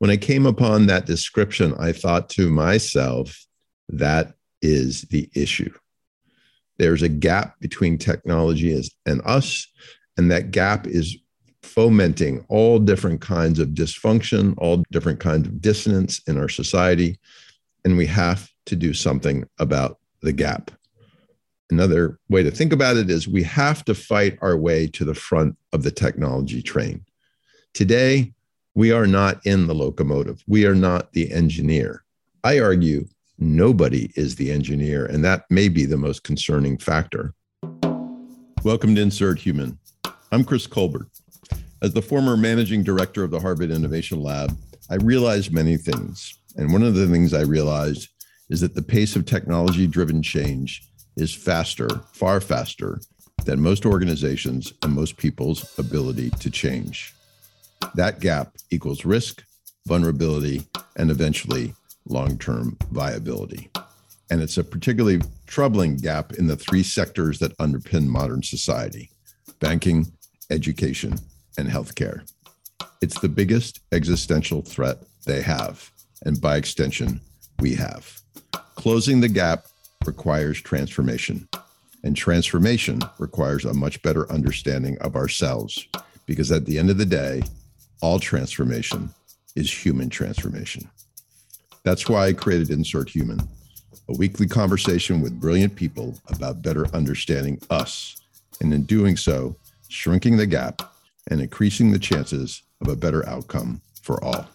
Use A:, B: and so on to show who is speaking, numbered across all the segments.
A: When I came upon that description, I thought to myself, that is the issue. There's a gap between technology and us, and that gap is fomenting all different kinds of dysfunction, all different kinds of dissonance in our society. And we have to do something about the gap. Another way to think about it is we have to fight our way to the front of the technology train. Today, we are not in the locomotive. We are not the engineer. I argue nobody is the engineer, and that may be the most concerning factor. Welcome to Insert Human. I'm Chris Colbert. As the former managing director of the Harvard Innovation Lab, I realized many things. And one of the things I realized is that the pace of technology driven change is faster, far faster than most organizations and most people's ability to change. That gap equals risk, vulnerability, and eventually long term viability. And it's a particularly troubling gap in the three sectors that underpin modern society banking, education, and healthcare. It's the biggest existential threat they have, and by extension, we have. Closing the gap requires transformation, and transformation requires a much better understanding of ourselves, because at the end of the day, all transformation is human transformation. That's why I created Insert Human, a weekly conversation with brilliant people about better understanding us, and in doing so, shrinking the gap and increasing the chances of a better outcome for all.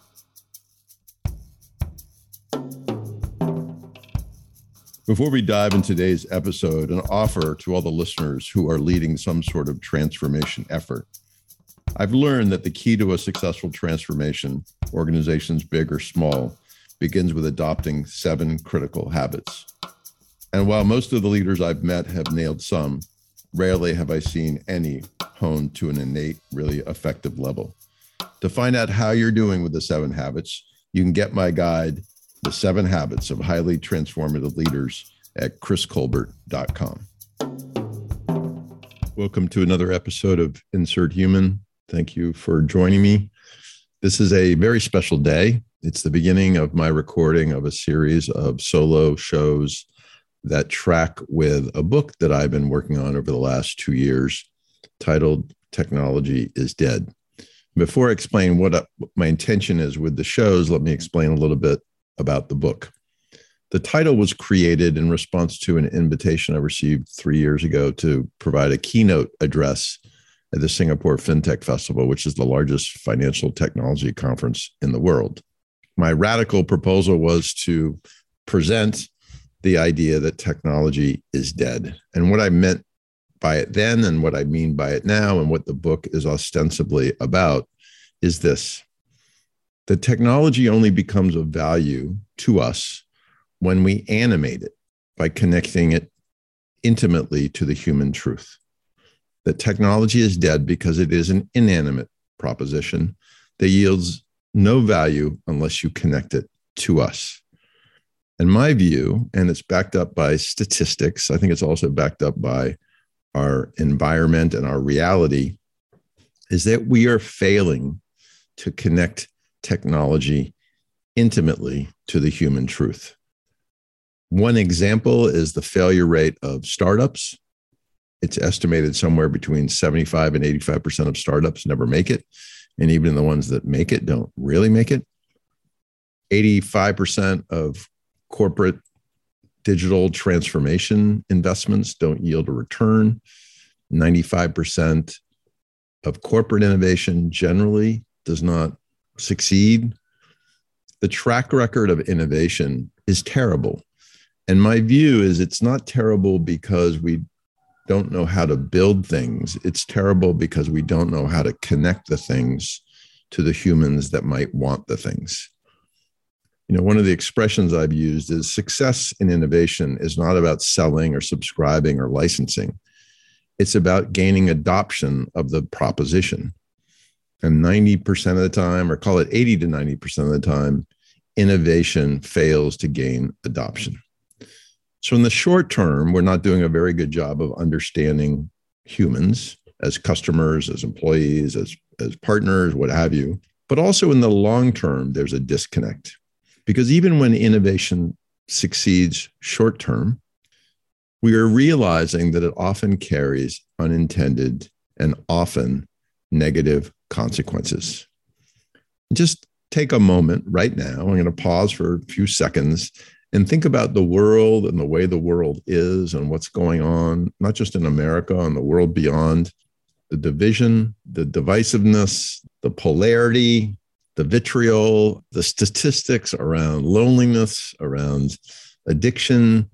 A: Before we dive into today's episode, an offer to all the listeners who are leading some sort of transformation effort. I've learned that the key to a successful transformation, organizations big or small, begins with adopting seven critical habits. And while most of the leaders I've met have nailed some, rarely have I seen any honed to an innate, really effective level. To find out how you're doing with the seven habits, you can get my guide, The Seven Habits of Highly Transformative Leaders, at chriscolbert.com. Welcome to another episode of Insert Human. Thank you for joining me. This is a very special day. It's the beginning of my recording of a series of solo shows that track with a book that I've been working on over the last two years titled Technology is Dead. Before I explain what, my intention is with the shows, let me explain a little bit about the book. The title was created in response to an invitation I received three years ago to provide a keynote address at the Singapore FinTech Festival, which is the largest financial technology conference in the world. My radical proposal was to present the idea that technology is dead. And what I meant by it then and what I mean by it now and what the book is ostensibly about is this the technology only becomes of value to us when we animate it by connecting it intimately to the human truth. That technology is dead because it is an inanimate proposition that yields no value unless you connect it to us. And my view, and it's backed up by statistics, I think it's also backed up by our environment and our reality, is that we are failing to connect technology intimately to the human truth. One example is the failure rate of startups. It's estimated somewhere between 75 and 85% of startups never make it. And even the ones that make it don't really make it. 85% of corporate digital transformation investments don't yield a return. 95% of corporate innovation generally does not succeed. The track record of innovation is terrible. And my view is it's not terrible because we don't know how to build things. It's terrible because we don't know how to connect the things to the humans that might want the things. You know, one of the expressions I've used is success in innovation is not about selling or subscribing or licensing. It's about gaining adoption of the proposition. And 90% of the time, or call it 80 to 90% of the time, innovation fails to gain adoption. So, in the short term, we're not doing a very good job of understanding humans as customers, as employees, as, as partners, what have you. But also in the long term, there's a disconnect because even when innovation succeeds short term, we are realizing that it often carries unintended and often negative consequences. Just take a moment right now. I'm going to pause for a few seconds and think about the world and the way the world is and what's going on, not just in America and the world beyond. The division, the divisiveness, the polarity, the vitriol, the statistics around loneliness, around addiction.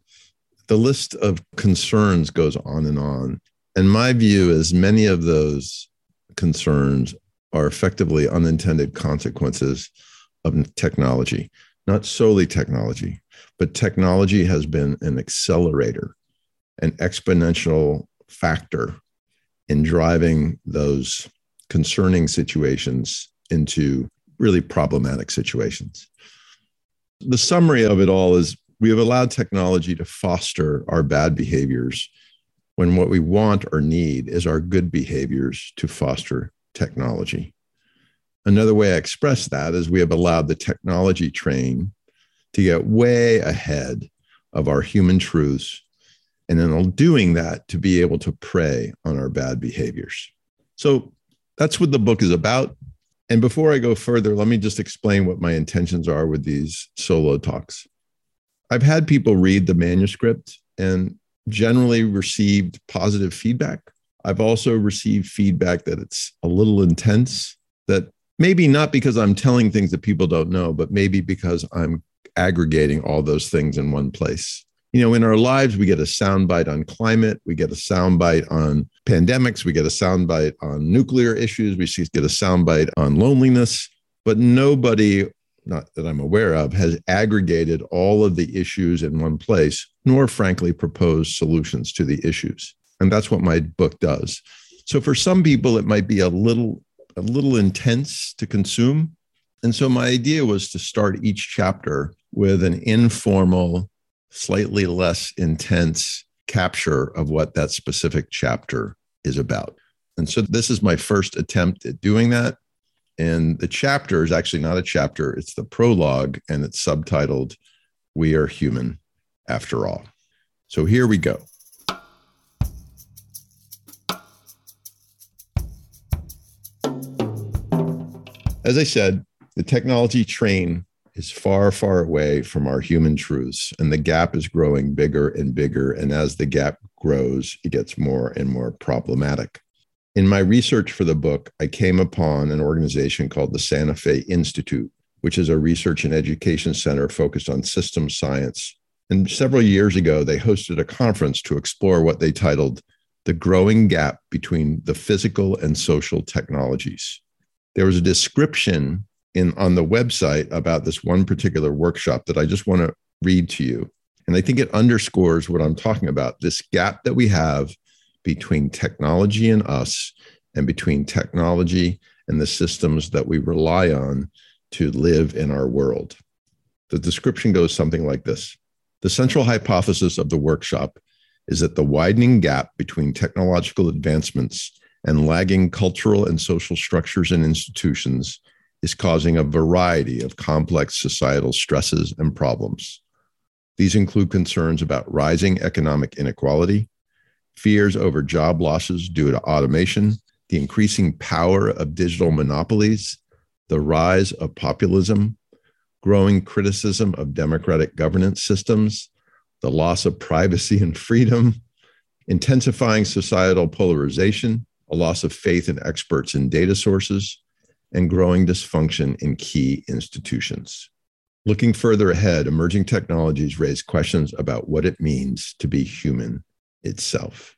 A: The list of concerns goes on and on. And my view is many of those concerns are effectively unintended consequences of technology, not solely technology, but technology has been an accelerator, an exponential factor in driving those concerning situations into really problematic situations. The summary of it all is we have allowed technology to foster our bad behaviors when what we want or need is our good behaviors to foster technology. Another way I express that is we have allowed the technology train to get way ahead of our human truths. And in doing that, to be able to prey on our bad behaviors. So that's what the book is about. And before I go further, let me just explain what my intentions are with these solo talks. I've had people read the manuscript and generally received positive feedback. I've also received feedback that it's a little intense, that maybe not because I'm telling things that people don't know, but maybe because I'm aggregating all those things in one place. You know, in our lives, we get a soundbite on climate, we get a soundbite on pandemics, we get a soundbite on nuclear issues, we get a soundbite on loneliness, but nobody, not that I'm aware of, has aggregated all of the issues in one place, nor frankly proposed solutions to the issues. And that's what my book does. So for some people, it might be a little a little intense to consume. And so my idea was to start each chapter with an informal, slightly less intense capture of what that specific chapter is about. And so this is my first attempt at doing that. And the chapter is actually not a chapter, it's the prologue, and it's subtitled We Are Human After All. So here we go. As I said, the technology train is far, far away from our human truths, and the gap is growing bigger and bigger. And as the gap grows, it gets more and more problematic. In my research for the book, I came upon an organization called the Santa Fe Institute, which is a research and education center focused on systems science. And several years ago, they hosted a conference to explore what they titled The Growing Gap Between the Physical and Social Technologies. There was a description in on the website about this one particular workshop that I just want to read to you. And I think it underscores what I'm talking about this gap that we have between technology and us, and between technology and the systems that we rely on to live in our world. The description goes something like this The central hypothesis of the workshop is that the widening gap between technological advancements and lagging cultural and social structures and institutions is causing a variety of complex societal stresses and problems. These include concerns about rising economic inequality, fears over job losses due to automation, the increasing power of digital monopolies, the rise of populism, growing criticism of democratic governance systems, the loss of privacy and freedom, intensifying societal polarization, a loss of faith in experts and data sources, and growing dysfunction in key institutions. Looking further ahead, emerging technologies raise questions about what it means to be human itself.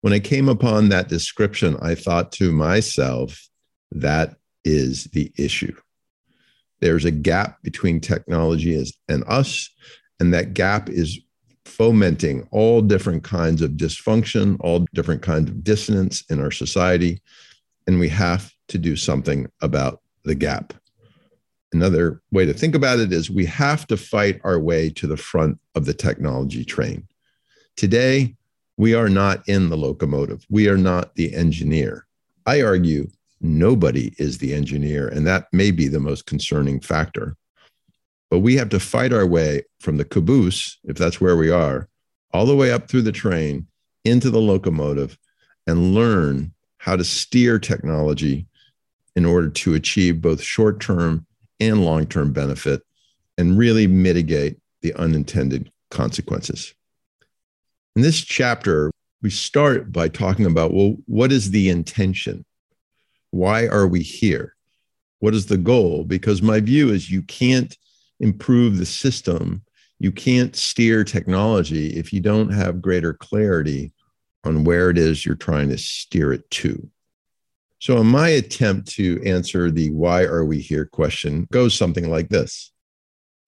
A: When I came upon that description, I thought to myself, that is the issue. There's a gap between technology and us, and that gap is fomenting all different kinds of dysfunction, all different kinds of dissonance in our society. And we have to do something about the gap. Another way to think about it is we have to fight our way to the front of the technology train. Today, we are not in the locomotive, we are not the engineer. I argue nobody is the engineer. And that may be the most concerning factor. But we have to fight our way from the caboose, if that's where we are, all the way up through the train into the locomotive and learn how to steer technology in order to achieve both short term and long term benefit and really mitigate the unintended consequences. In this chapter, we start by talking about well, what is the intention? Why are we here? What is the goal? Because my view is you can't improve the system, you can't steer technology if you don't have greater clarity on where it is you're trying to steer it to. So, my attempt to answer the why are we here question, goes something like this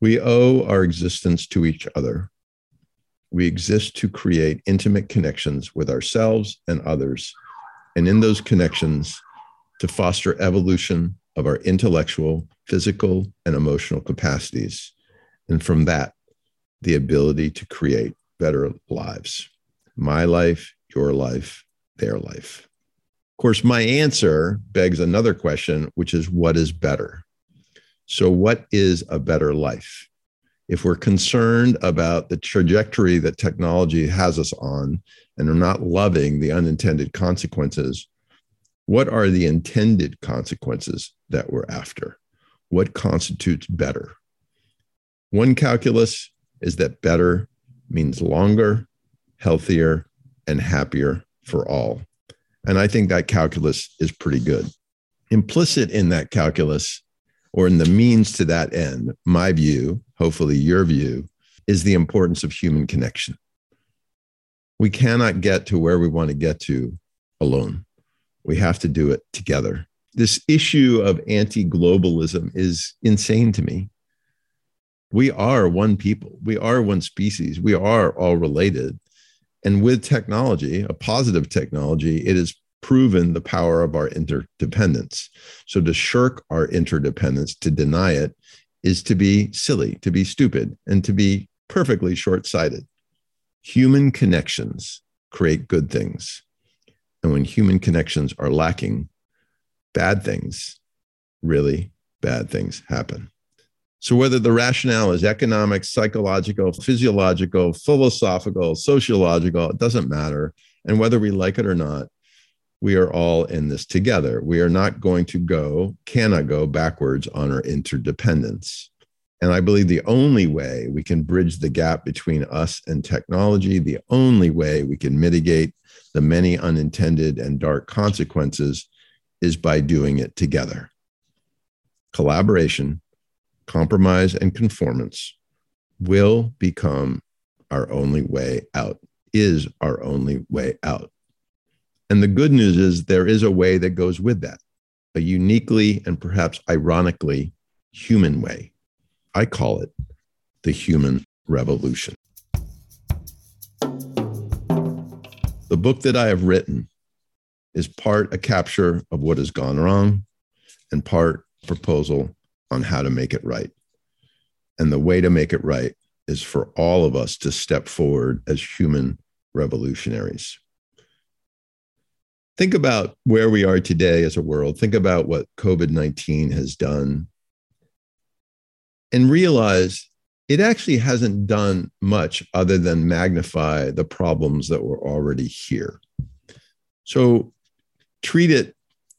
A: We owe our existence to each other. We exist to create intimate connections with ourselves and others, and in those connections, to foster evolution of our intellectual, physical, and emotional capacities. And from that, the ability to create better lives. My life, your life, their life. Of course, my answer begs another question, which is what is better? So, what is a better life? If we're concerned about the trajectory that technology has us on and are not loving the unintended consequences, what are the intended consequences that we're after? What constitutes better? One calculus is that better means longer, healthier, and happier for all. And I think that calculus is pretty good. Implicit in that calculus, or in the means to that end, my view, hopefully your view, is the importance of human connection. We cannot get to where we want to get to alone. We have to do it together. This issue of anti globalism is insane to me. We are one people, we are one species, we are all related. And with technology, a positive technology, it has proven the power of our interdependence. So to shirk our interdependence, to deny it, is to be silly, to be stupid, and to be perfectly short sighted. Human connections create good things. And when human connections are lacking, bad things, really bad things happen. So, whether the rationale is economic, psychological, physiological, philosophical, sociological, it doesn't matter. And whether we like it or not, we are all in this together. We are not going to go, cannot go backwards on our interdependence. And I believe the only way we can bridge the gap between us and technology, the only way we can mitigate the many unintended and dark consequences is by doing it together. Collaboration, compromise, and conformance will become our only way out, is our only way out. And the good news is there is a way that goes with that, a uniquely and perhaps ironically human way. I call it the human revolution. The book that I have written is part a capture of what has gone wrong and part proposal on how to make it right. And the way to make it right is for all of us to step forward as human revolutionaries. Think about where we are today as a world. Think about what COVID 19 has done and realize it actually hasn't done much other than magnify the problems that were already here. So treat it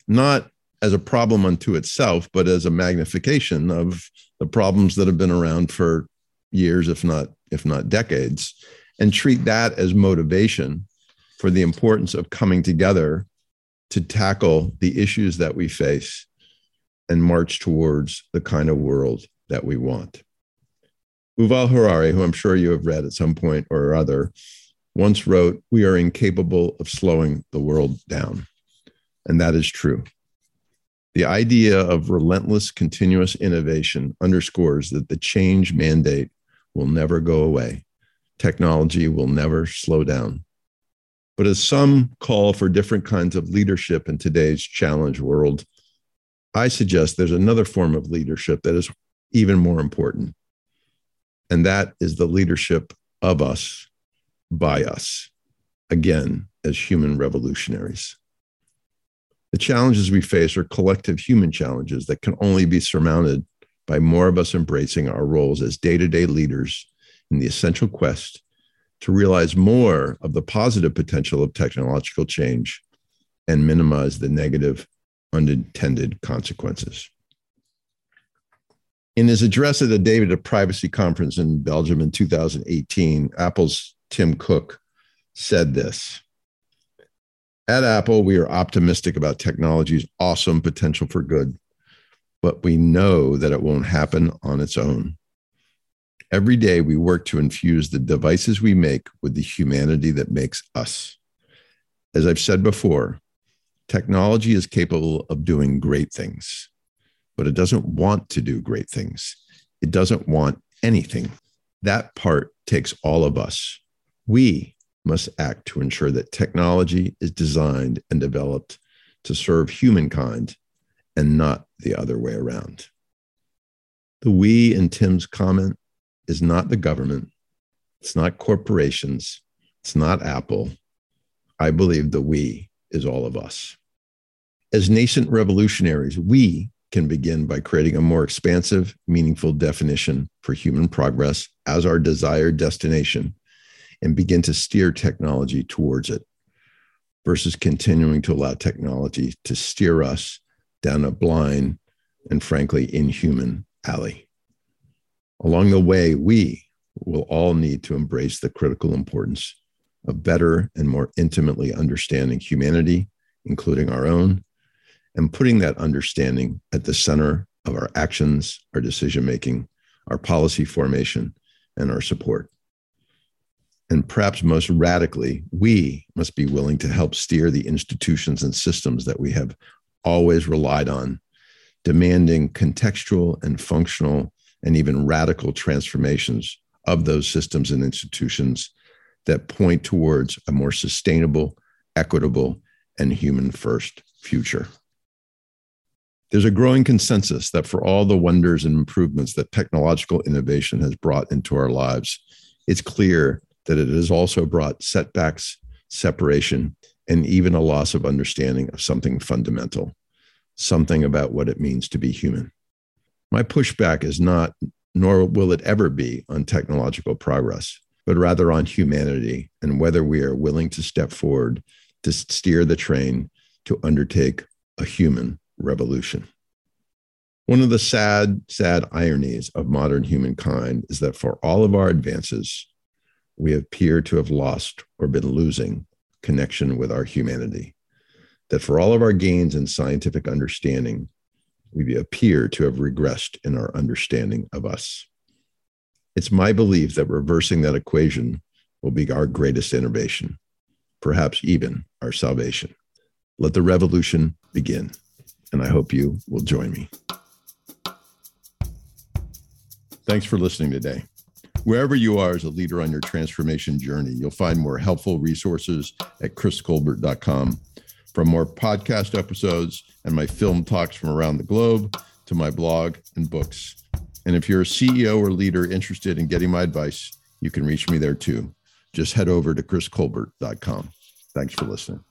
A: not as a problem unto itself, but as a magnification of the problems that have been around for years, if not if not decades, and treat that as motivation for the importance of coming together to tackle the issues that we face and march towards the kind of world that we want. Yuval Harari, who I'm sure you have read at some point or other, once wrote, We are incapable of slowing the world down. And that is true. The idea of relentless, continuous innovation underscores that the change mandate will never go away. Technology will never slow down. But as some call for different kinds of leadership in today's challenge world, I suggest there's another form of leadership that is even more important. And that is the leadership of us by us, again, as human revolutionaries. The challenges we face are collective human challenges that can only be surmounted by more of us embracing our roles as day to day leaders in the essential quest to realize more of the positive potential of technological change and minimize the negative unintended consequences. In his address at the Data Privacy Conference in Belgium in 2018, Apple's Tim Cook said this At Apple, we are optimistic about technology's awesome potential for good, but we know that it won't happen on its own. Every day, we work to infuse the devices we make with the humanity that makes us. As I've said before, technology is capable of doing great things, but it doesn't want to do great things. It doesn't want anything. That part takes all of us. We must act to ensure that technology is designed and developed to serve humankind and not the other way around. The we in Tim's comment is not the government, it's not corporations, it's not Apple. I believe the we is all of us. As nascent revolutionaries, we can begin by creating a more expansive, meaningful definition for human progress as our desired destination and begin to steer technology towards it versus continuing to allow technology to steer us down a blind and frankly inhuman alley. Along the way, we will all need to embrace the critical importance of better and more intimately understanding humanity, including our own, and putting that understanding at the center of our actions, our decision making, our policy formation, and our support. And perhaps most radically, we must be willing to help steer the institutions and systems that we have always relied on, demanding contextual and functional and even radical transformations of those systems and institutions that point towards a more sustainable, equitable, and human first future. There's a growing consensus that for all the wonders and improvements that technological innovation has brought into our lives, it's clear that it has also brought setbacks, separation, and even a loss of understanding of something fundamental, something about what it means to be human. My pushback is not, nor will it ever be, on technological progress, but rather on humanity and whether we are willing to step forward to steer the train to undertake a human revolution. One of the sad, sad ironies of modern humankind is that for all of our advances, we appear to have lost or been losing connection with our humanity. That for all of our gains in scientific understanding, we appear to have regressed in our understanding of us. It's my belief that reversing that equation will be our greatest innovation, perhaps even our salvation. Let the revolution begin, and I hope you will join me. Thanks for listening today. Wherever you are as a leader on your transformation journey, you'll find more helpful resources at chriscolbert.com from more podcast episodes and my film talks from around the globe to my blog and books. And if you're a CEO or leader interested in getting my advice, you can reach me there too. Just head over to chriscolbert.com. Thanks for listening.